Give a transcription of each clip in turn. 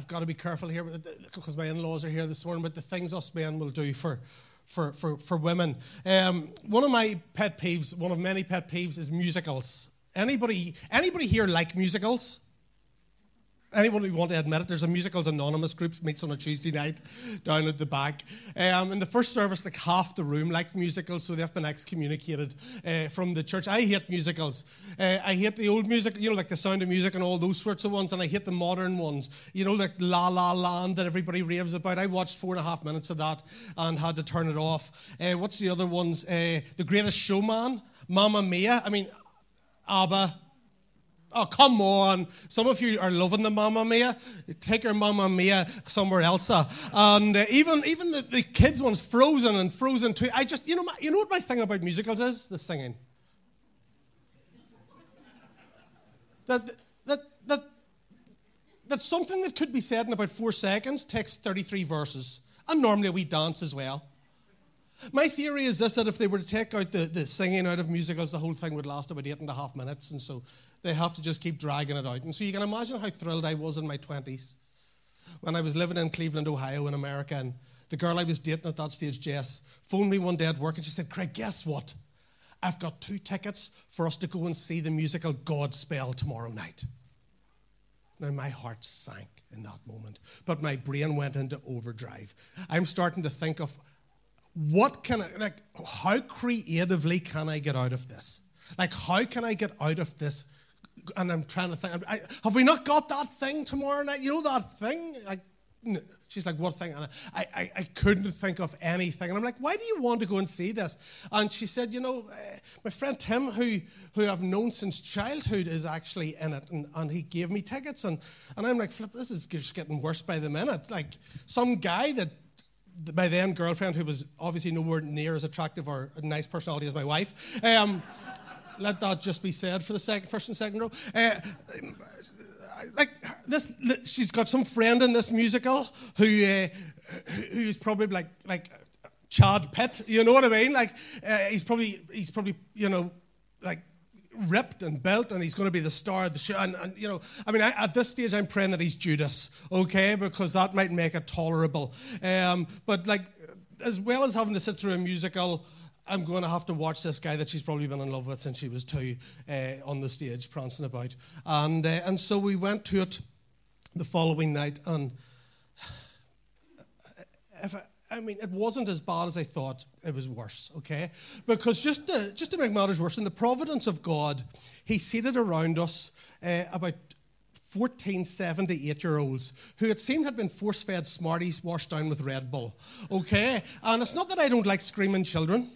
I've got to be careful here because my in-laws are here this morning. But the things us men will do for for, for, for women. Um, one of my pet peeves, one of many pet peeves, is musicals. Anybody, anybody here like musicals? Anyone who want to admit it, there's a Musicals Anonymous group meets on a Tuesday night down at the back. Um, in the first service, like half the room liked musicals, so they've been excommunicated uh, from the church. I hate musicals. Uh, I hate the old music, you know, like the Sound of Music and all those sorts of ones, and I hate the modern ones, you know, like La La Land that everybody raves about. I watched four and a half minutes of that and had to turn it off. Uh, what's the other ones? Uh, the Greatest Showman, Mamma Mia. I mean, ABBA. Oh, come on. Some of you are loving the Mamma Mia. Take your Mamma Mia somewhere else. And uh, even, even the, the kids' ones, Frozen and Frozen 2. I just, you know, my, you know what my thing about musicals is? The singing. That, that, that, that something that could be said in about four seconds takes 33 verses. And normally we dance as well. My theory is this that if they were to take out the, the singing out of musicals, the whole thing would last about eight and a half minutes. And so they have to just keep dragging it out. And so you can imagine how thrilled I was in my 20s when I was living in Cleveland, Ohio, in America. And the girl I was dating at that stage, Jess, phoned me one day at work and she said, Craig, guess what? I've got two tickets for us to go and see the musical Godspell tomorrow night. Now, my heart sank in that moment, but my brain went into overdrive. I'm starting to think of what can I, like, how creatively can I get out of this? Like, how can I get out of this and I'm trying to think, I, have we not got that thing tomorrow night? You know that thing? Like, she's like, what thing? And I, I, I couldn't think of anything. And I'm like, why do you want to go and see this? And she said, you know, uh, my friend Tim, who, who I've known since childhood, is actually in it. And, and he gave me tickets. And, and I'm like, flip, this is just getting worse by the minute. Like, some guy that my then girlfriend, who was obviously nowhere near as attractive or a nice personality as my wife, um, let that just be said for the second, first and second row. Uh, like this, she's got some friend in this musical who uh, who's probably like like Chad Pitt. You know what I mean? Like uh, he's probably he's probably you know like ripped and built and he's going to be the star of the show. And, and you know, I mean, I, at this stage, I'm praying that he's Judas, okay, because that might make it tolerable. Um, but like, as well as having to sit through a musical, I'm going to have to watch this guy that she's probably been in love with since she was two uh, on the stage prancing about. And, uh, and so we went to it the following night, and if I, I mean, it wasn't as bad as I thought. It was worse, okay? Because just to, just to make matters worse, in the providence of God, He seated around us uh, about 14, 78 year olds who it seemed had been force fed Smarties washed down with Red Bull, okay? And it's not that I don't like screaming children.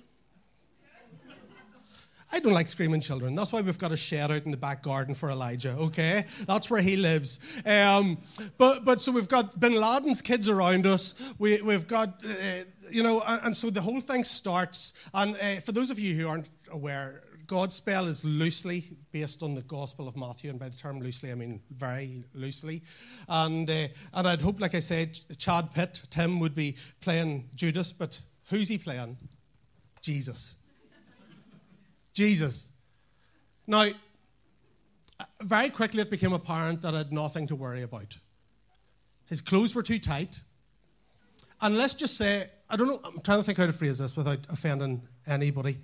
I don't like screaming children. That's why we've got a shed out in the back garden for Elijah, okay? That's where he lives. Um, but, but so we've got bin Laden's kids around us. We, we've got, uh, you know, and, and, so the whole thing starts. And uh, for those of you who aren't aware, Godspell is loosely based on the Gospel of Matthew, and by the term loosely, I mean very loosely. And, uh, and I'd hope, like I said, Chad Pitt, Tim would be playing Judas, but who's he playing? Jesus. Jesus. Now, very quickly it became apparent that I had nothing to worry about. His clothes were too tight. And let's just say, I don't know, I'm trying to think how to phrase this without offending anybody.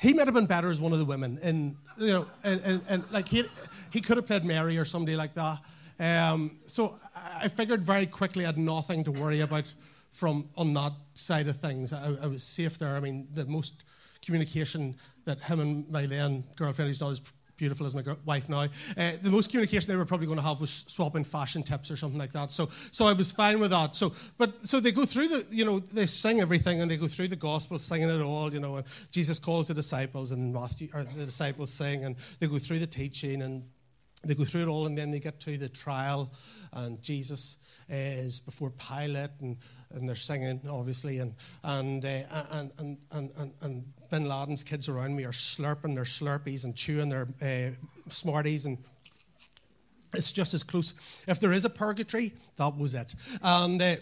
He might have been better as one of the women. And, you know, and, and, and like he, he could have played Mary or somebody like that. Um, so I figured very quickly I had nothing to worry about from on that side of things. I, I was safe there. I mean, the most communication that him and my then girlfriend, who's not as beautiful as my wife now, uh, the most communication they were probably going to have was swapping fashion tips or something like that. So, so I was fine with that. So, but so they go through the, you know, they sing everything and they go through the gospel, singing it all, you know. And Jesus calls the disciples and Matthew, or the disciples sing, and they go through the teaching and they go through it all, and then they get to the trial, and Jesus is before Pilate, and, and they're singing, obviously, and and, uh, and, and, and, and, Bin Laden's kids around me are slurping their Slurpees and chewing their uh, Smarties, and it's just as close. If there is a purgatory, that was it. And uh,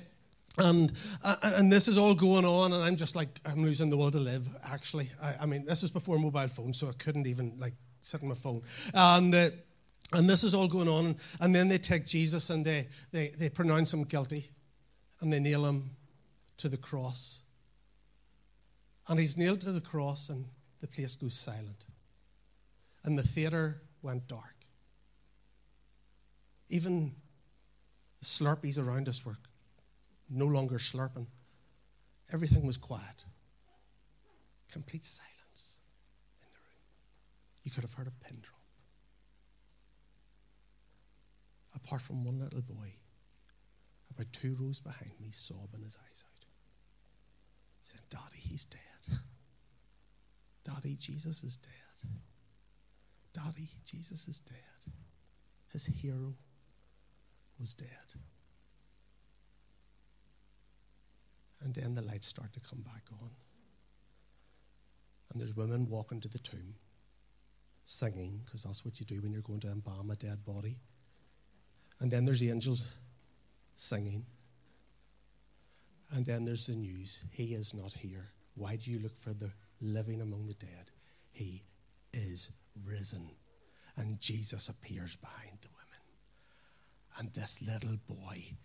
and uh, and this is all going on, and I'm just like I'm losing the will to live. Actually, I, I mean, this was before mobile phones, so I couldn't even like sit on my phone. And uh, And this is all going on. And then they take Jesus and they, they, they pronounce him guilty and they nail him to the cross. And he's nailed to the cross, and the place goes silent. And the theatre went dark. Even the Slurpees around us were no longer slurping. Everything was quiet. Complete silence in the room. You could have heard a pin drop. Apart from one little boy, about two rows behind me, sobbing his eyes out, saying, Daddy, he's dead. Daddy, Jesus is dead. Daddy, Jesus is dead. His hero was dead. And then the lights start to come back on. And there's women walking to the tomb, singing, because that's what you do when you're going to embalm a dead body. And then there's the angels singing. And then there's the news He is not here. Why do you look for the living among the dead? He is risen. And Jesus appears behind the women. And this little boy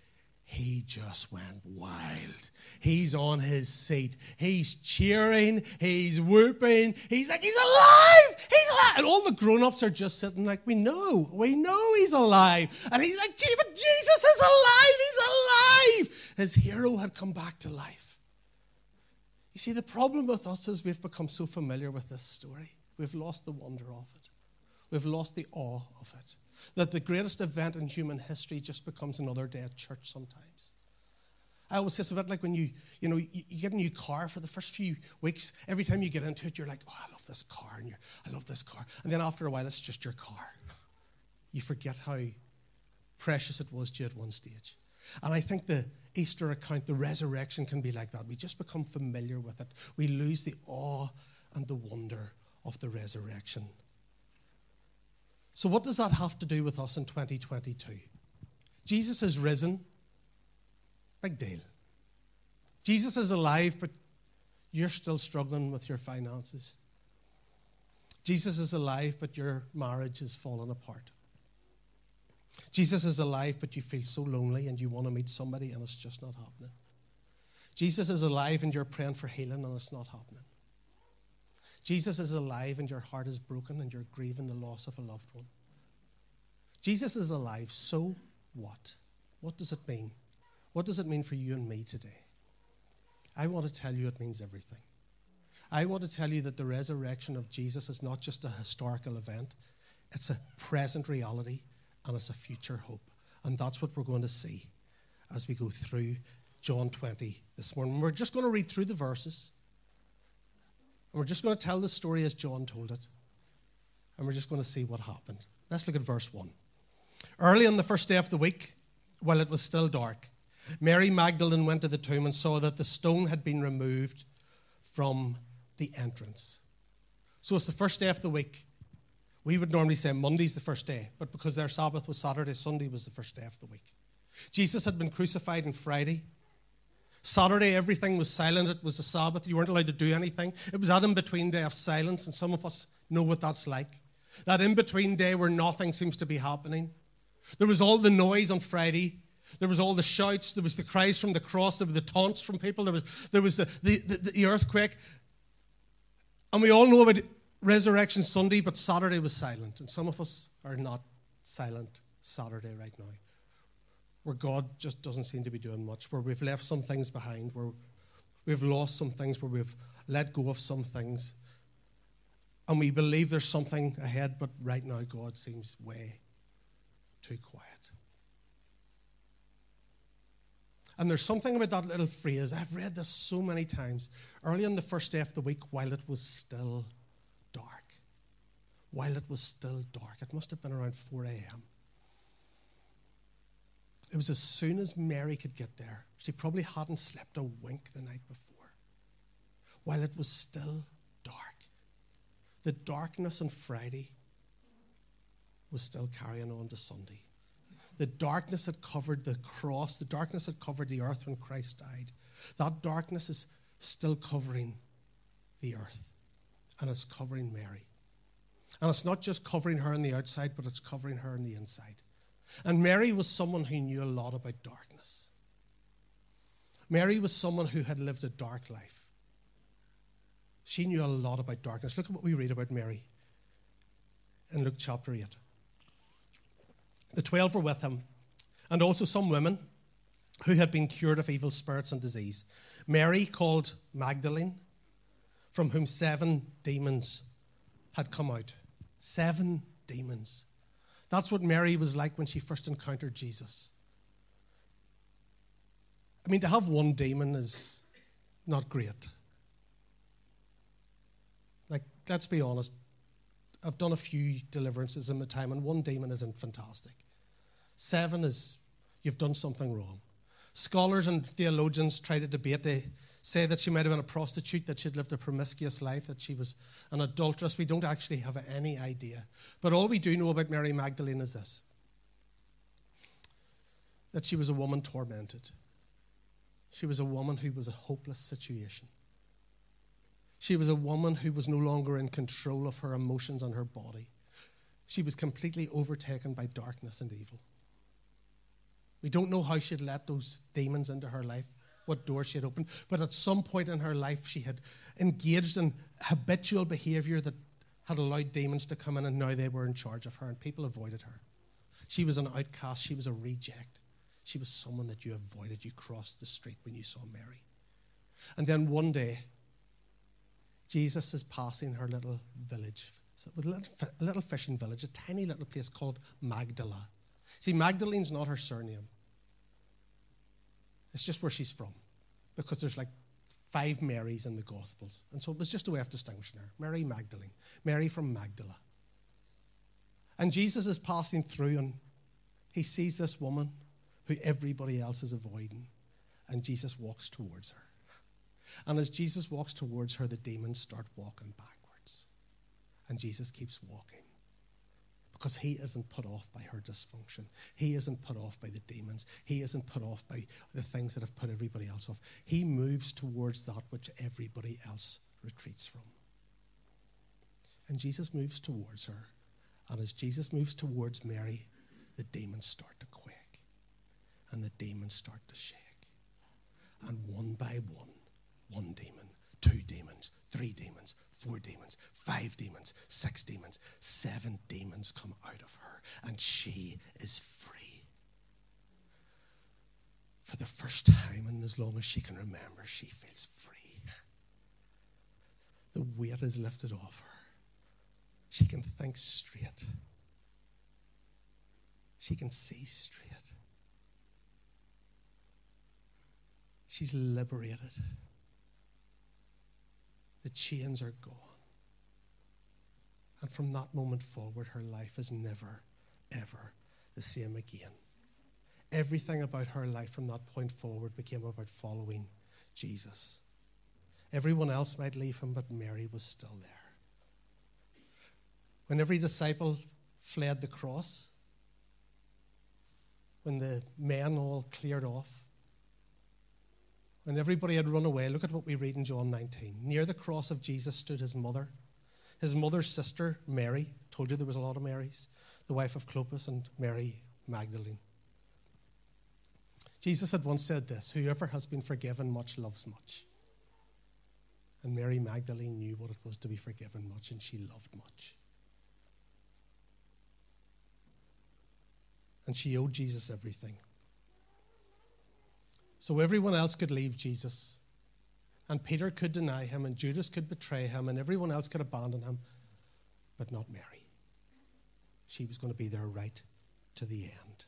he just went wild. He's on his seat. He's cheering. He's whooping. He's like, he's alive. He's alive. And all the grown ups are just sitting like, we know. We know he's alive. And he's like, Jesus is alive. He's alive. His hero had come back to life. You see, the problem with us is we've become so familiar with this story. We've lost the wonder of it, we've lost the awe of it that the greatest event in human history just becomes another day at church sometimes. I always say it's a bit like when you, you know, you, you, get a new car for the first few weeks. Every time you get into it, you're like, oh, I love this car, and you're, I love this car. And then after a while, it's just your car. You forget how precious it was to you at one stage. And I think the Easter account, the resurrection, can be like that. We just become familiar with it. We lose the awe and the wonder of the resurrection. So, what does that have to do with us in 2022? Jesus is risen. Big deal. Jesus is alive, but you're still struggling with your finances. Jesus is alive, but your marriage is falling apart. Jesus is alive, but you feel so lonely and you want to meet somebody and it's just not happening. Jesus is alive and you're praying for healing and it's not happening. Jesus is alive and your heart is broken and you're grieving the loss of a loved one. Jesus is alive, so what? What does it mean? What does it mean for you and me today? I want to tell you it means everything. I want to tell you that the resurrection of Jesus is not just a historical event, it's a present reality and it's a future hope. And that's what we're going to see as we go through John 20 this morning. We're just going to read through the verses. And we're just going to tell the story as John told it. And we're just going to see what happened. Let's look at verse 1. Early on the first day of the week, while it was still dark, Mary Magdalene went to the tomb and saw that the stone had been removed from the entrance. So it's the first day of the week. We would normally say Monday's the first day, but because their Sabbath was Saturday, Sunday was the first day of the week. Jesus had been crucified on Friday. Saturday, everything was silent. It was a Sabbath. You weren't allowed to do anything. It was that in between day of silence, and some of us know what that's like. That in between day where nothing seems to be happening. There was all the noise on Friday. There was all the shouts. There was the cries from the cross. There were the taunts from people. There was, there was the, the, the, the earthquake. And we all know about Resurrection Sunday, but Saturday was silent. And some of us are not silent Saturday right now where God just doesn't seem to be doing much, where we've left some things behind, where we've lost some things, where we've let go of some things. And we believe there's something ahead, but right now God seems way too quiet. And there's something about that little phrase. I've read this so many times. Early on the first day of the week, while it was still dark. While it was still dark. It must have been around 4 a.m. It was as soon as Mary could get there. She probably hadn't slept a wink the night before. While it was still dark. The darkness on Friday was still carrying on to Sunday. The darkness that covered the cross, the darkness that covered the earth when Christ died. That darkness is still covering the earth, and it's covering Mary. And it's not just covering her on the outside, but it's covering her on the inside. And Mary was someone who knew a lot about darkness. Mary was someone who had lived a dark life. She knew a lot about darkness. Look at what we read about Mary in Luke chapter 8. The twelve were with him, and also some women who had been cured of evil spirits and disease. Mary, called Magdalene, from whom seven demons had come out. Seven demons. That's what Mary was like when she first encountered Jesus. I mean, to have one demon is not great. Like, let's be honest. I've done a few deliverances in my time, and one demon isn't fantastic. Seven is you've done something wrong. Scholars and theologians try to debate. They say that she might have been a prostitute, that she'd lived a promiscuous life, that she was an adulteress. We don't actually have any idea. But all we do know about Mary Magdalene is this that she was a woman tormented. She was a woman who was a hopeless situation. She was a woman who was no longer in control of her emotions and her body. She was completely overtaken by darkness and evil. We don't know how she'd let those demons into her life, what door she had opened, but at some point in her life, she had engaged in habitual behavior that had allowed demons to come in, and now they were in charge of her, and people avoided her. She was an outcast, she was a reject. She was someone that you avoided. You crossed the street when you saw Mary. And then one day, Jesus is passing her little village, a little, a little fishing village, a tiny little place called Magdala. See, Magdalene's not her surname. It's just where she's from, because there's like five Marys in the Gospels. And so it was just a way of distinguishing her Mary Magdalene, Mary from Magdala. And Jesus is passing through and he sees this woman who everybody else is avoiding. And Jesus walks towards her. And as Jesus walks towards her, the demons start walking backwards. And Jesus keeps walking because he isn't put off by her dysfunction. He isn't put off by the demons. He isn't put off by the things that have put everybody else off. He moves towards that which everybody else retreats from. And Jesus moves towards her. And as Jesus moves towards Mary, the demons start to quake and the demons start to shake. And one by one, one demon, two demons, three demons, four demons, five demons, six demons, seven demons come out of her, and she is free. For the first time, and as long as she can remember, she feels free. The weight is lifted off her. She can think straight. She can see straight. She's liberated. The chains are gone. And from that moment forward, her life is never, ever the same again. Everything about her life from that point forward became about following Jesus. Everyone else might leave him, but Mary was still there. When every disciple fled the cross, when the men all cleared off, when everybody had run away, look at what we read in John 19. Near the cross of Jesus stood his mother, his mother's sister, Mary. Told you there was a lot of Marys, the wife of Clopas and Mary Magdalene. Jesus had once said this Whoever has been forgiven much loves much. And Mary Magdalene knew what it was to be forgiven much, and she loved much. And she owed Jesus everything. So everyone else could leave Jesus. And Peter could deny him, and Judas could betray him, and everyone else could abandon him, but not Mary. She was going to be there right to the end.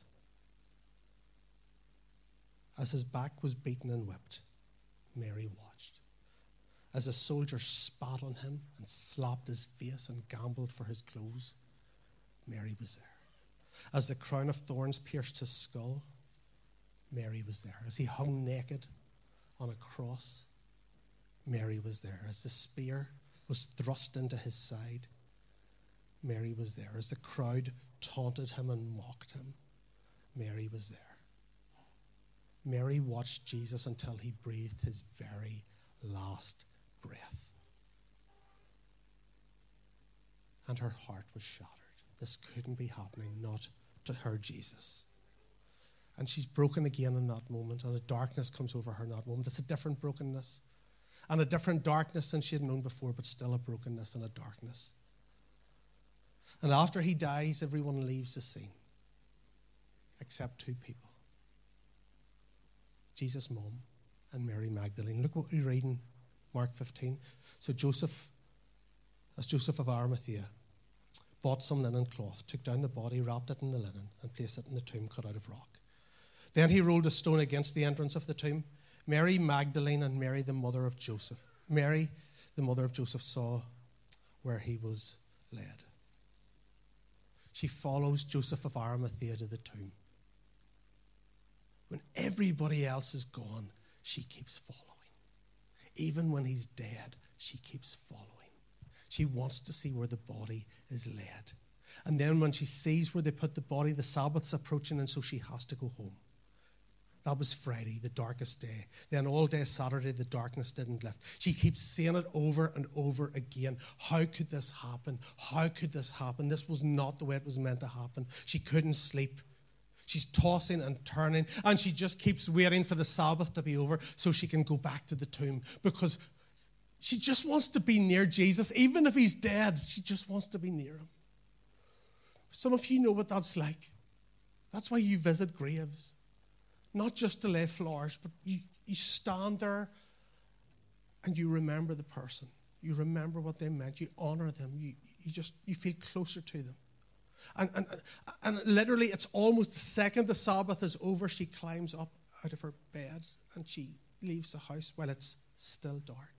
As his back was beaten and whipped, Mary watched. As a soldier spat on him and slapped his face and gambled for his clothes, Mary was there. As the crown of thorns pierced his skull, Mary was there. As he hung naked on a cross, Mary was there. As the spear was thrust into his side, Mary was there. As the crowd taunted him and mocked him, Mary was there. Mary watched Jesus until he breathed his very last breath. and her heart was shattered. This couldn't be happening, not to her Jesus. And she's broken again in that moment, and a darkness comes over her in that moment. It's a different brokenness, and a different darkness than she had known before, but still a brokenness and a darkness. And after he dies, everyone leaves the scene, except two people Jesus' mom and Mary Magdalene. Look what we read in Mark 15. So Joseph, as Joseph of Arimathea, bought some linen cloth, took down the body, wrapped it in the linen, and placed it in the tomb cut out of rock. Then he rolled a stone against the entrance of the tomb. Mary Magdalene and Mary, the mother of Joseph. Mary, the mother of Joseph, saw where he was led. She follows Joseph of Arimathea to the tomb. When everybody else is gone, she keeps following. Even when he's dead, she keeps following. She wants to see where the body is led. And then when she sees where they put the body, the Sabbath's approaching, and so she has to go home. That was Friday, the darkest day. Then all day Saturday, the darkness didn't lift. She keeps saying it over and over again. How could this happen? How could this happen? This was not the way it was meant to happen. She couldn't sleep. She's tossing and turning, and she just keeps waiting for the Sabbath to be over so she can go back to the tomb because she just wants to be near Jesus. Even if he's dead, she just wants to be near him. Some of you know what that's like. That's why you visit graves, not just to lay flowers, but you, you stand there and you remember the person. You remember what they meant. You honor them. You, you just you feel closer to them. And, and, and literally, it's almost the second the Sabbath is over, she climbs up out of her bed and she leaves the house while it's still dark.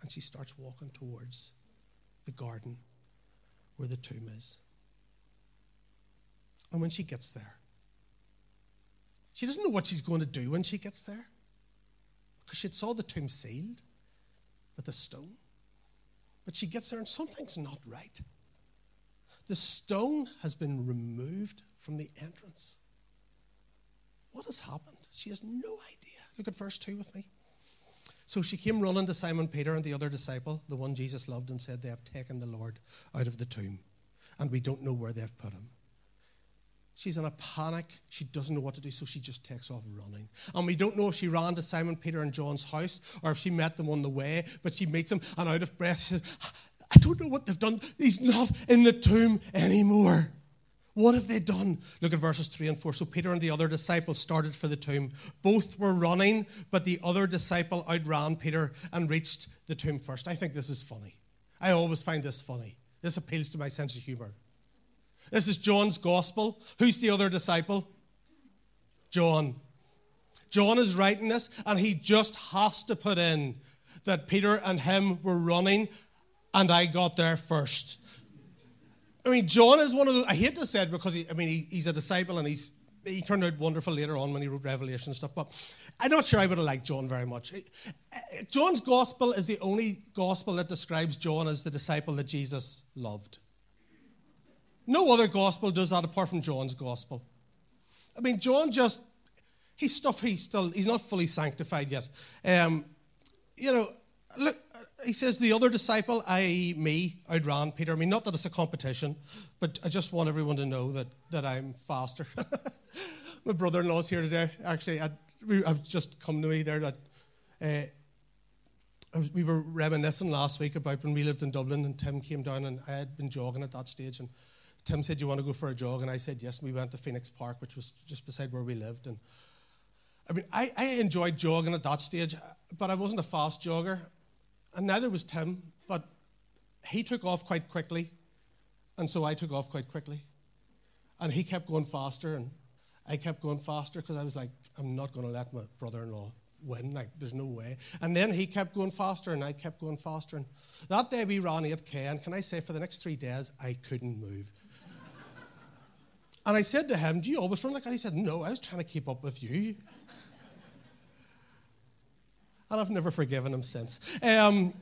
And she starts walking towards the garden where the tomb is. And when she gets there, she doesn't know what she's going to do when she gets there because she'd saw the tomb sealed with a stone. But she gets there and something's not right. The stone has been removed from the entrance. What has happened? She has no idea. Look at verse 2 with me. So she came running to Simon Peter and the other disciple, the one Jesus loved, and said, They have taken the Lord out of the tomb, and we don't know where they've put him. She's in a panic. She doesn't know what to do, so she just takes off running. And we don't know if she ran to Simon Peter and John's house or if she met them on the way, but she meets them and out of breath, she says, I don't know what they've done. He's not in the tomb anymore. What have they done? Look at verses 3 and 4. So Peter and the other disciple started for the tomb. Both were running, but the other disciple outran Peter and reached the tomb first. I think this is funny. I always find this funny. This appeals to my sense of humor. This is John's gospel. Who's the other disciple? John. John is writing this, and he just has to put in that Peter and him were running and I got there first. I mean, John is one of those, I hate to say it because, he, I mean, he, he's a disciple and he's, he turned out wonderful later on when he wrote Revelation and stuff, but I'm not sure I would have liked John very much. John's gospel is the only gospel that describes John as the disciple that Jesus loved. No other gospel does that apart from John's gospel. I mean, John just, he's stuff, he's still, he's not fully sanctified yet. Um, you know, look, he says the other disciple, i.e., me, outran Peter. I mean, not that it's a competition, but I just want everyone to know that, that I'm faster. My brother in law's here today. Actually, I'd, I've just come to me there that uh, was, we were reminiscing last week about when we lived in Dublin, and Tim came down, and I had been jogging at that stage. And Tim said, You want to go for a jog? And I said, Yes. And we went to Phoenix Park, which was just beside where we lived. And I mean, I, I enjoyed jogging at that stage, but I wasn't a fast jogger and neither was Tim, but he took off quite quickly, and so I took off quite quickly. And he kept going faster, and I kept going faster because I was like, I'm not going to let my brother in law win. Like, there's no way. And then he kept going faster, and I kept going faster. And that day we ran 8K, and can I say, for the next three days, I couldn't move. And I said to him, Do you always run like that? He said, No, I was trying to keep up with you and I've never forgiven him since. Um,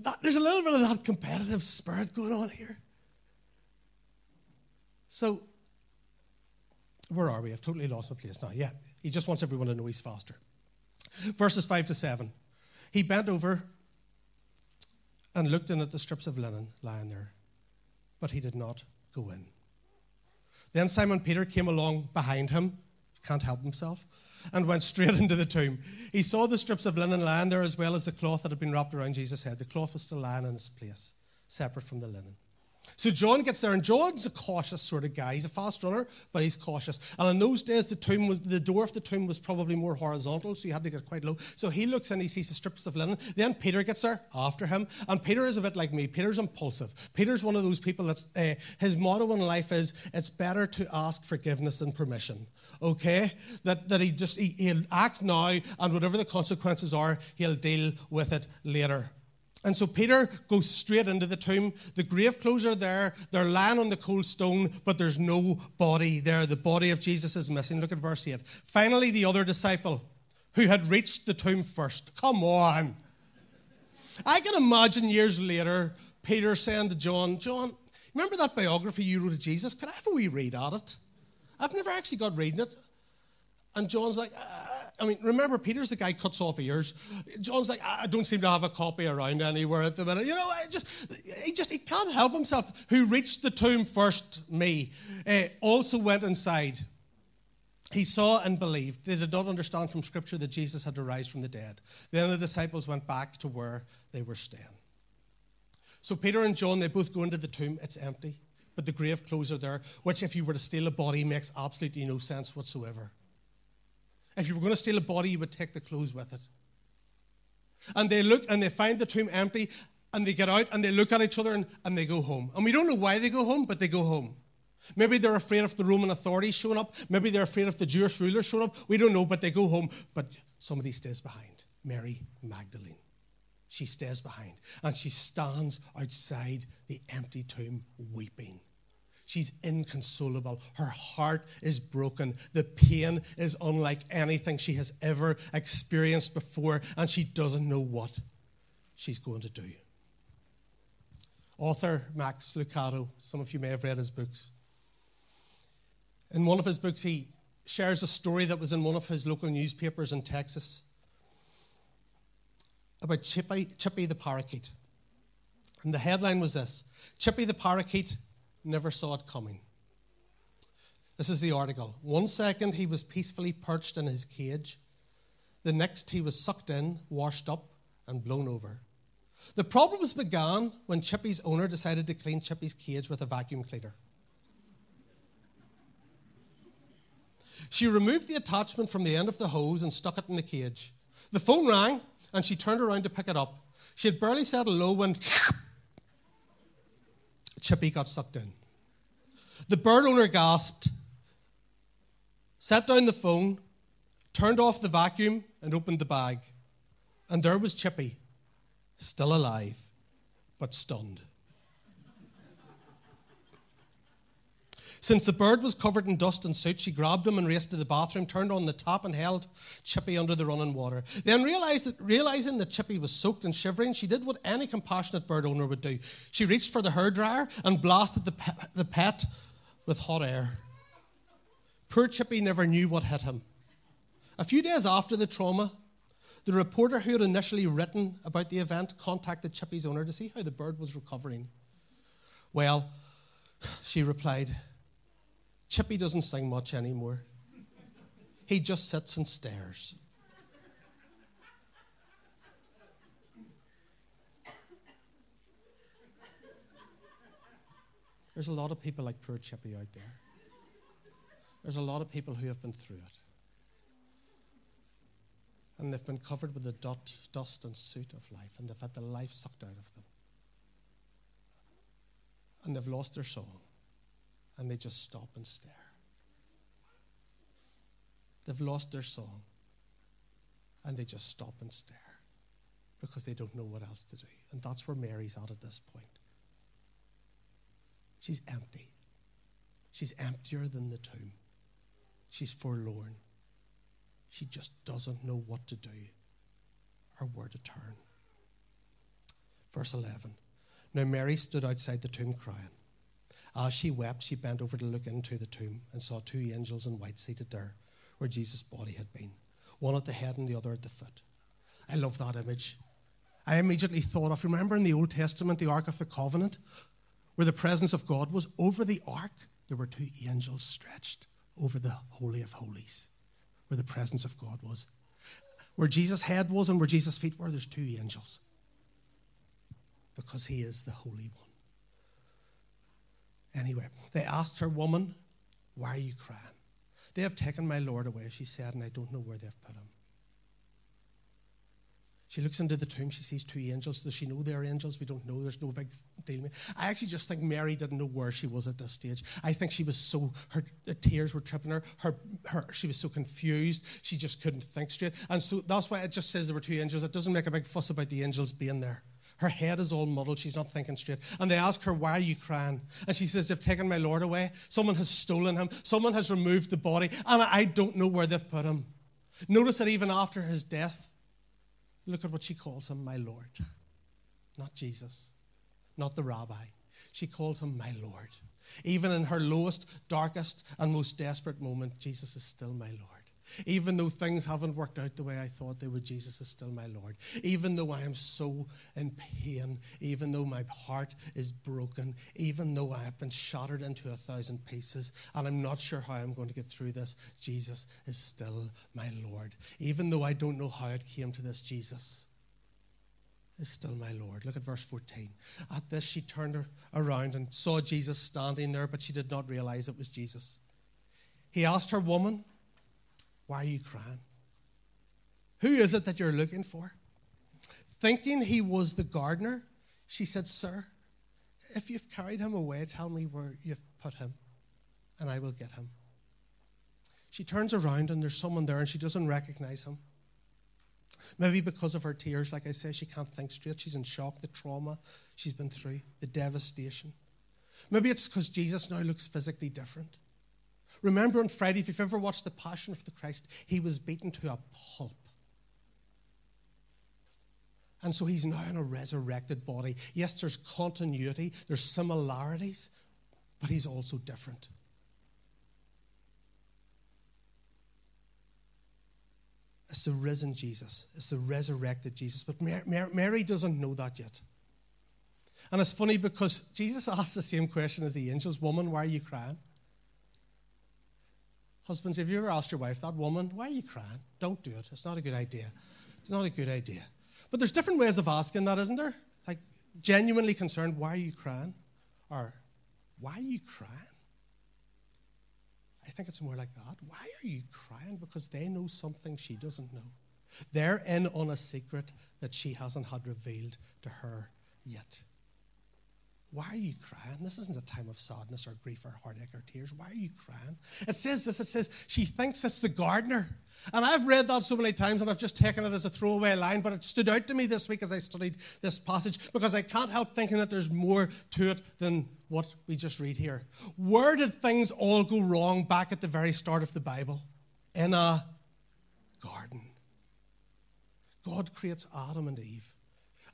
that, there's a little bit of that competitive spirit going on here. So, where are we? I've totally lost my place now. Yeah, he just wants everyone to know he's faster. Verses 5 to 7. He bent over and looked in at the strips of linen lying there, but he did not go in. Then Simon Peter came along behind him, can't help himself, and went straight into the tomb. He saw the strips of linen lying there as well as the cloth that had been wrapped around Jesus' head. The cloth was still lying in its place, separate from the linen. So John gets there, and John's a cautious sort of guy. He's a fast runner, but he's cautious. And in those days, the tomb was the door of the tomb was probably more horizontal, so you had to get quite low. So he looks and he sees the strips of linen. Then Peter gets there after him, and Peter is a bit like me. Peter's impulsive. Peter's one of those people that's uh, his motto in life is it's better to ask forgiveness than permission. Okay, that that he just he, he'll act now, and whatever the consequences are, he'll deal with it later. And so Peter goes straight into the tomb. The grave clothes are there. They're lying on the cold stone, but there's no body there. The body of Jesus is missing. Look at verse 8. Finally, the other disciple who had reached the tomb first. Come on. I can imagine years later Peter saying to John, John, remember that biography you wrote of Jesus? Could I have a wee read at it? I've never actually got reading it. And John's like, uh, I mean, remember, Peter's the guy cuts off ears. John's like, I don't seem to have a copy around anywhere at the minute. You know, I just he just he can't help himself. Who reached the tomb first? Me. Uh, also went inside. He saw and believed. They did not understand from Scripture that Jesus had to rise from the dead. Then the disciples went back to where they were staying. So Peter and John, they both go into the tomb. It's empty, but the grave clothes are there, which, if you were to steal a body, makes absolutely no sense whatsoever. If you were going to steal a body, you would take the clothes with it. And they look and they find the tomb empty and they get out and they look at each other and, and they go home. And we don't know why they go home, but they go home. Maybe they're afraid of the Roman authorities showing up. Maybe they're afraid of the Jewish rulers showing up. We don't know, but they go home. But somebody stays behind Mary Magdalene. She stays behind and she stands outside the empty tomb weeping. She's inconsolable. Her heart is broken. The pain is unlike anything she has ever experienced before, and she doesn't know what she's going to do. Author Max Lucado, some of you may have read his books. In one of his books, he shares a story that was in one of his local newspapers in Texas about Chippy, Chippy the parakeet. And the headline was this Chippy the parakeet never saw it coming. This is the article. One second he was peacefully perched in his cage. The next he was sucked in, washed up, and blown over. The problems began when Chippy's owner decided to clean Chippy's cage with a vacuum cleaner. She removed the attachment from the end of the hose and stuck it in the cage. The phone rang, and she turned around to pick it up. She had barely said hello when Chippy got sucked in. The bird owner gasped, set down the phone, turned off the vacuum, and opened the bag. And there was Chippy, still alive, but stunned. Since the bird was covered in dust and soot, she grabbed him and raced to the bathroom, turned on the tap, and held Chippy under the running water. Then, that, realizing that Chippy was soaked and shivering, she did what any compassionate bird owner would do. She reached for the hairdryer and blasted the, pe- the pet with hot air. Poor Chippy never knew what hit him. A few days after the trauma, the reporter who had initially written about the event contacted Chippy's owner to see how the bird was recovering. Well, she replied, Chippy doesn't sing much anymore. He just sits and stares. There's a lot of people like poor Chippy out there. There's a lot of people who have been through it. And they've been covered with the dot, dust and soot of life, and they've had the life sucked out of them. And they've lost their song and they just stop and stare. They've lost their song and they just stop and stare because they don't know what else to do. And that's where Mary's at at this point. She's empty. She's emptier than the tomb. She's forlorn. She just doesn't know what to do or where to turn. Verse 11 Now Mary stood outside the tomb crying. As she wept, she bent over to look into the tomb and saw two angels in white seated there where Jesus' body had been, one at the head and the other at the foot. I love that image. I immediately thought of remember in the Old Testament, the Ark of the Covenant, where the presence of God was over the ark, there were two angels stretched over the Holy of Holies, where the presence of God was. Where Jesus' head was and where Jesus' feet were, there's two angels. Because he is the Holy One. Anyway, they asked her, Woman, why are you crying? They have taken my Lord away, she said, and I don't know where they've put him. She looks into the tomb, she sees two angels. Does she know they're angels? We don't know. There's no big deal. I actually just think Mary didn't know where she was at this stage. I think she was so, her tears were tripping her. her, her she was so confused, she just couldn't think straight. And so that's why it just says there were two angels. It doesn't make a big fuss about the angels being there. Her head is all muddled. She's not thinking straight. And they ask her, Why are you crying? And she says, They've taken my Lord away. Someone has stolen him. Someone has removed the body. And I don't know where they've put him. Notice that even after his death, look at what she calls him, my Lord. Not Jesus, not the rabbi. She calls him my Lord. Even in her lowest, darkest, and most desperate moment, Jesus is still my Lord. Even though things haven't worked out the way I thought they would, Jesus is still my Lord. Even though I am so in pain, even though my heart is broken, even though I have been shattered into a thousand pieces, and I'm not sure how I'm going to get through this, Jesus is still my Lord. Even though I don't know how it came to this, Jesus is still my Lord. Look at verse 14. At this, she turned around and saw Jesus standing there, but she did not realize it was Jesus. He asked her, Woman, why are you crying? Who is it that you're looking for? Thinking he was the gardener, she said, Sir, if you've carried him away, tell me where you've put him, and I will get him. She turns around and there's someone there and she doesn't recognize him. Maybe because of her tears, like I say, she can't think straight. She's in shock, the trauma she's been through, the devastation. Maybe it's because Jesus now looks physically different. Remember on Friday, if you've ever watched The Passion of the Christ, he was beaten to a pulp. And so he's now in a resurrected body. Yes, there's continuity, there's similarities, but he's also different. It's the risen Jesus, it's the resurrected Jesus. But Mary doesn't know that yet. And it's funny because Jesus asked the same question as the angels Woman, why are you crying? Husbands, have you ever asked your wife, that woman, why are you crying? Don't do it. It's not a good idea. It's not a good idea. But there's different ways of asking that, isn't there? Like, genuinely concerned, why are you crying? Or, why are you crying? I think it's more like that. Why are you crying? Because they know something she doesn't know. They're in on a secret that she hasn't had revealed to her yet. Why are you crying? This isn't a time of sadness or grief or heartache or tears. Why are you crying? It says this it says, she thinks it's the gardener. And I've read that so many times and I've just taken it as a throwaway line, but it stood out to me this week as I studied this passage because I can't help thinking that there's more to it than what we just read here. Where did things all go wrong back at the very start of the Bible? In a garden. God creates Adam and Eve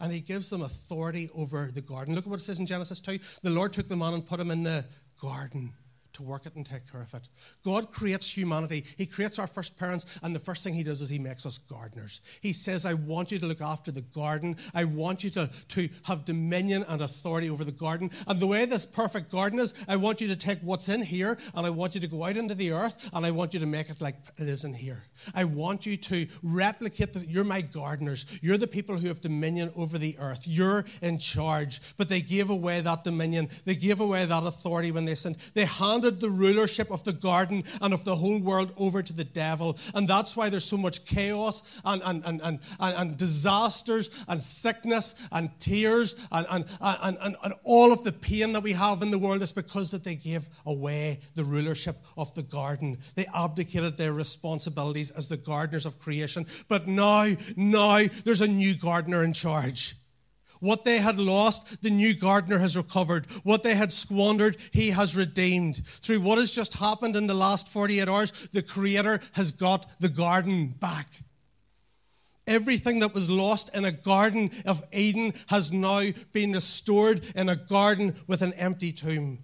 and he gives them authority over the garden. Look at what it says in Genesis 2. The Lord took the man and put him in the garden to work it and take care of it. God creates humanity. He creates our first parents, and the first thing He does is He makes us gardeners. He says, I want you to look after the garden. I want you to, to have dominion and authority over the garden. And the way this perfect garden is, I want you to take what's in here, and I want you to go out into the earth, and I want you to make it like it is in here. I want you to replicate this. You're my gardeners. You're the people who have dominion over the earth. You're in charge. But they gave away that dominion. They gave away that authority when they sinned. They handed handed the rulership of the garden and of the whole world over to the devil. And that's why there's so much chaos and, and, and, and, and disasters and sickness and tears and, and, and, and, and all of the pain that we have in the world is because that they gave away the rulership of the garden. They abdicated their responsibilities as the gardeners of creation. But now, now there's a new gardener in charge. What they had lost, the new gardener has recovered. What they had squandered, he has redeemed. Through what has just happened in the last 48 hours, the Creator has got the garden back. Everything that was lost in a garden of Eden has now been restored in a garden with an empty tomb,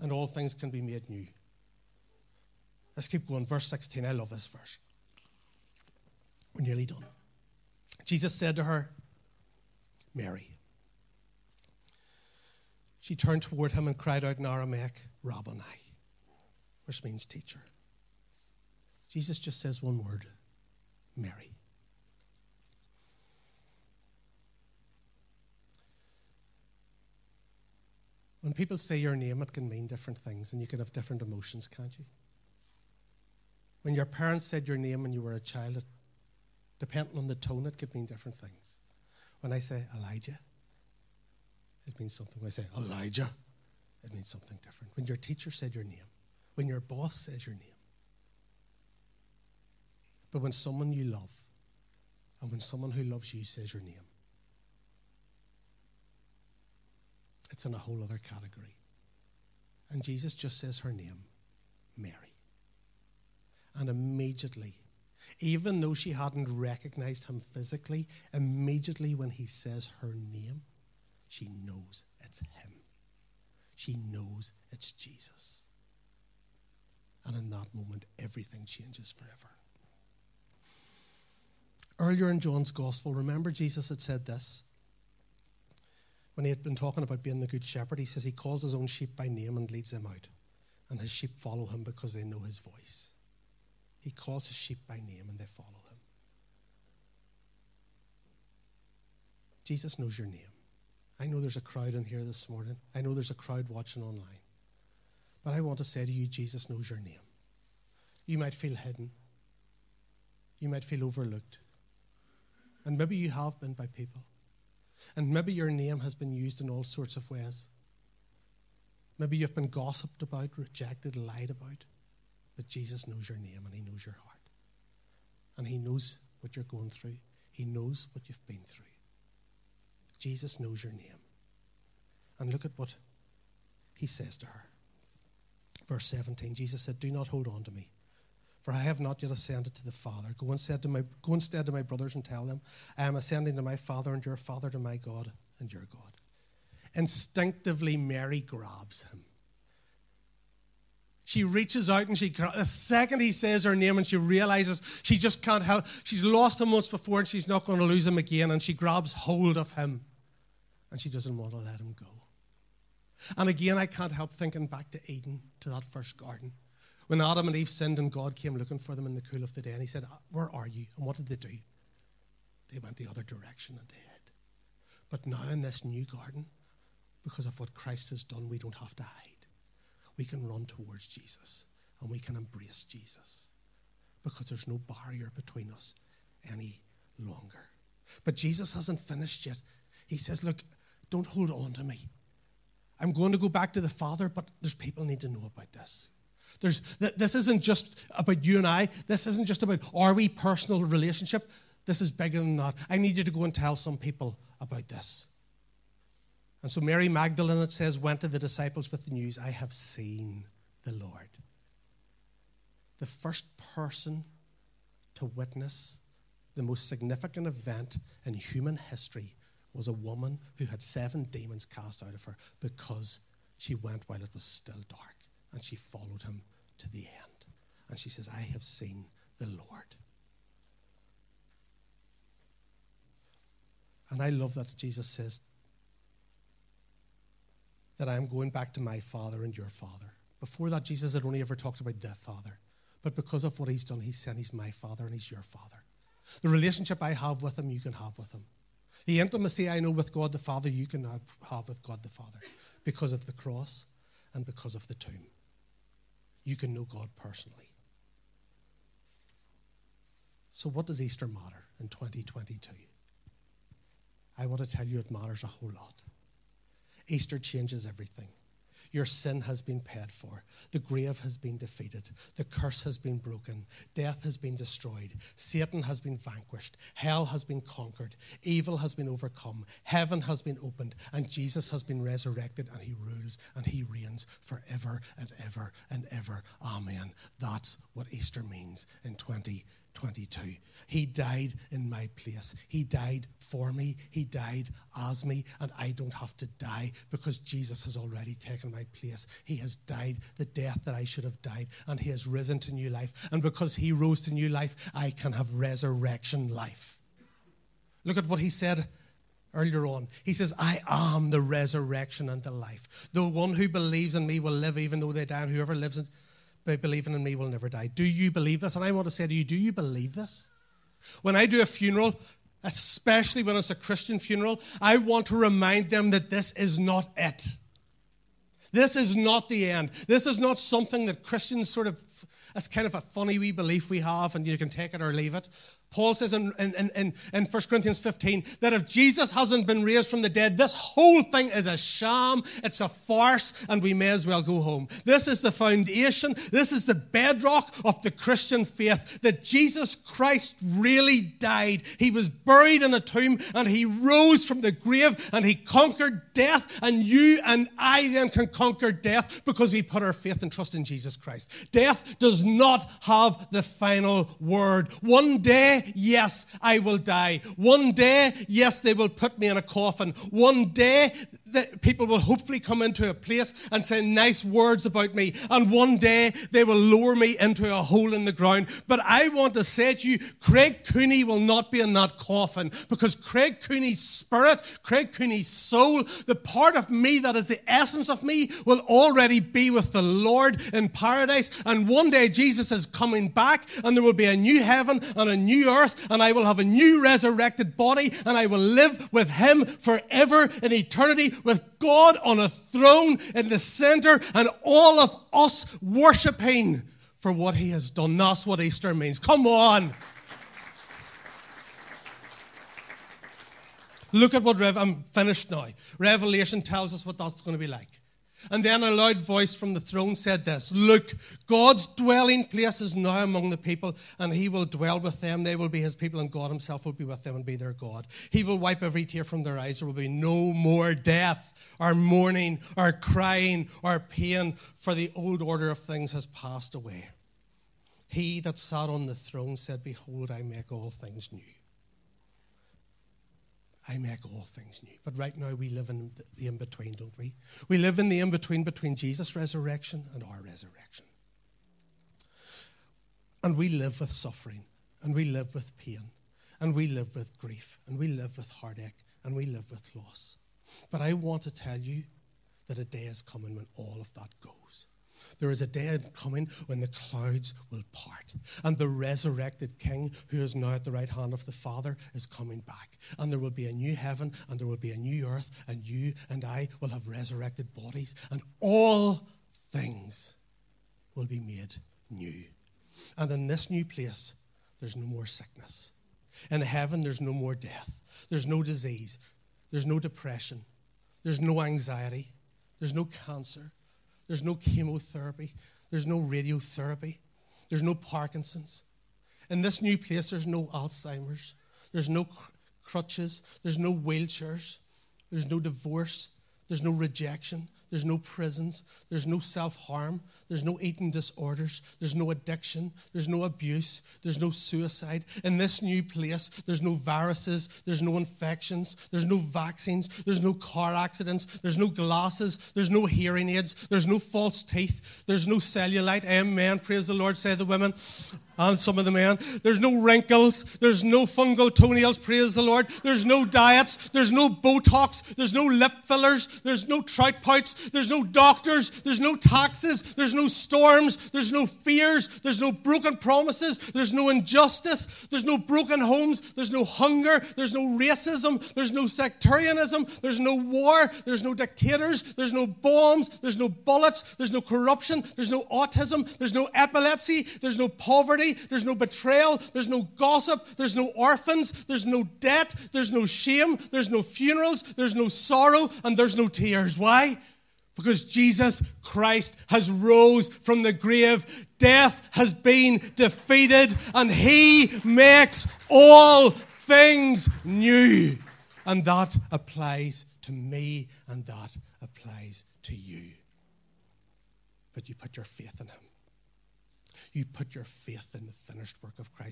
and all things can be made new. Let's keep going. Verse 16. I love this verse. We're nearly done. Jesus said to her, Mary. She turned toward him and cried out in Aramaic, Rabboni, which means teacher. Jesus just says one word Mary. When people say your name, it can mean different things, and you can have different emotions, can't you? When your parents said your name when you were a child, depending on the tone, it could mean different things. When I say Elijah, it means something. When I say Elijah, it means something different. When your teacher said your name, when your boss says your name, but when someone you love and when someone who loves you says your name, it's in a whole other category. And Jesus just says her name, Mary. And immediately, even though she hadn't recognized him physically, immediately when he says her name, she knows it's him. She knows it's Jesus. And in that moment, everything changes forever. Earlier in John's Gospel, remember Jesus had said this when he had been talking about being the good shepherd, he says he calls his own sheep by name and leads them out. And his sheep follow him because they know his voice. He calls his sheep by name and they follow him. Jesus knows your name. I know there's a crowd in here this morning. I know there's a crowd watching online. But I want to say to you, Jesus knows your name. You might feel hidden. You might feel overlooked. And maybe you have been by people. And maybe your name has been used in all sorts of ways. Maybe you've been gossiped about, rejected, lied about. But Jesus knows your name and He knows your heart. And He knows what you're going through, He knows what you've been through. Jesus knows your name. And look at what He says to her. Verse 17 Jesus said, Do not hold on to me for I have not yet ascended to the Father. Go instead to my, go instead to my brothers and tell them, I am ascending to my Father and your Father, to my God and your God. Instinctively, Mary grabs him. She reaches out and she, the second he says her name and she realizes she just can't help, she's lost him once before and she's not going to lose him again, and she grabs hold of him and she doesn't want to let him go. And again, I can't help thinking back to Eden, to that first garden. When Adam and Eve sinned and God came looking for them in the cool of the day, and He said, uh, Where are you? And what did they do? They went the other direction and they hid. But now in this new garden, because of what Christ has done, we don't have to hide. We can run towards Jesus and we can embrace Jesus because there's no barrier between us any longer. But Jesus hasn't finished yet. He says, Look, don't hold on to me. I'm going to go back to the Father, but there's people need to know about this. There's, this isn't just about you and I. This isn't just about our we personal relationship. This is bigger than that. I need you to go and tell some people about this. And so Mary Magdalene, it says, went to the disciples with the news I have seen the Lord. The first person to witness the most significant event in human history was a woman who had seven demons cast out of her because she went while it was still dark and she followed him to the end. And she says, I have seen the Lord. And I love that Jesus says that I am going back to my Father and your Father. Before that, Jesus had only ever talked about the Father. But because of what he's done, he's said he's my Father and he's your Father. The relationship I have with him, you can have with him. The intimacy I know with God the Father, you can have, have with God the Father because of the cross and because of the tomb you can know God personally. So, what does Easter matter in 2022? I want to tell you it matters a whole lot. Easter changes everything. Your sin has been paid for. The grave has been defeated. The curse has been broken. Death has been destroyed. Satan has been vanquished. Hell has been conquered. Evil has been overcome. Heaven has been opened. And Jesus has been resurrected and he rules and he reigns forever and ever and ever. Amen. That's what Easter means in 2020. 22. He died in my place. He died for me. He died as me, and I don't have to die because Jesus has already taken my place. He has died the death that I should have died, and He has risen to new life. And because He rose to new life, I can have resurrection life. Look at what He said earlier on. He says, I am the resurrection and the life. The one who believes in me will live even though they die, and whoever lives in, by believing in me will never die. Do you believe this? And I want to say to you, do you believe this? When I do a funeral, especially when it's a Christian funeral, I want to remind them that this is not it. This is not the end. This is not something that Christians sort of, it's kind of a funny wee belief we have, and you can take it or leave it. Paul says in, in, in, in 1 Corinthians 15 that if Jesus hasn't been raised from the dead, this whole thing is a sham, it's a farce, and we may as well go home. This is the foundation, this is the bedrock of the Christian faith that Jesus Christ really died. He was buried in a tomb and he rose from the grave and he conquered death, and you and I then can conquer death because we put our faith and trust in Jesus Christ. Death does not have the final word. One day, yes, I will die. One day, yes, they will put me in a coffin. One day, that people will hopefully come into a place and say nice words about me. And one day they will lower me into a hole in the ground. But I want to say to you, Craig Cooney will not be in that coffin because Craig Cooney's spirit, Craig Cooney's soul, the part of me that is the essence of me, will already be with the Lord in paradise. And one day Jesus is coming back and there will be a new heaven and a new earth and I will have a new resurrected body and I will live with him forever in eternity with God on a throne in the center and all of us worshiping for what he has done. That's what Easter means. Come on. Look at what Rev- I'm finished now. Revelation tells us what that's going to be like. And then a loud voice from the throne said this Look, God's dwelling place is now among the people, and he will dwell with them. They will be his people, and God himself will be with them and be their God. He will wipe every tear from their eyes. There will be no more death, or mourning, or crying, or pain, for the old order of things has passed away. He that sat on the throne said, Behold, I make all things new. I make all things new. But right now we live in the in between, don't we? We live in the in between between Jesus' resurrection and our resurrection. And we live with suffering, and we live with pain, and we live with grief, and we live with heartache, and we live with loss. But I want to tell you that a day is coming when all of that goes. There is a day coming when the clouds will part, and the resurrected King, who is now at the right hand of the Father, is coming back. And there will be a new heaven, and there will be a new earth, and you and I will have resurrected bodies, and all things will be made new. And in this new place, there's no more sickness. In heaven, there's no more death. There's no disease. There's no depression. There's no anxiety. There's no cancer. There's no chemotherapy. There's no radiotherapy. There's no Parkinson's. In this new place, there's no Alzheimer's. There's no cr- crutches. There's no wheelchairs. There's no divorce. There's no rejection. There's no prisons. There's no self harm. There's no eating disorders. There's no addiction. There's no abuse. There's no suicide. In this new place, there's no viruses. There's no infections. There's no vaccines. There's no car accidents. There's no glasses. There's no hearing aids. There's no false teeth. There's no cellulite. Amen. Praise the Lord, say the women and some of the men. There's no wrinkles. There's no fungal toenails, praise the Lord. There's no diets. There's no Botox. There's no lip fillers. There's no trout pouts. There's no doctors. There's no taxes. There's no storms. There's no fears. There's no broken promises. There's no injustice. There's no broken homes. There's no hunger. There's no racism. There's no sectarianism. There's no war. There's no dictators. There's no bombs. There's no bullets. There's no corruption. There's no autism. There's no epilepsy. There's no There's no betrayal. There's no gossip. There's no orphans. There's no debt. There's no shame. There's no funerals. There's no sorrow. And there's no tears. Why? Because Jesus Christ has rose from the grave. Death has been defeated and he makes all things new. And that applies to me and that applies to you. But you put your faith in him. You put your faith in the finished work of Christ.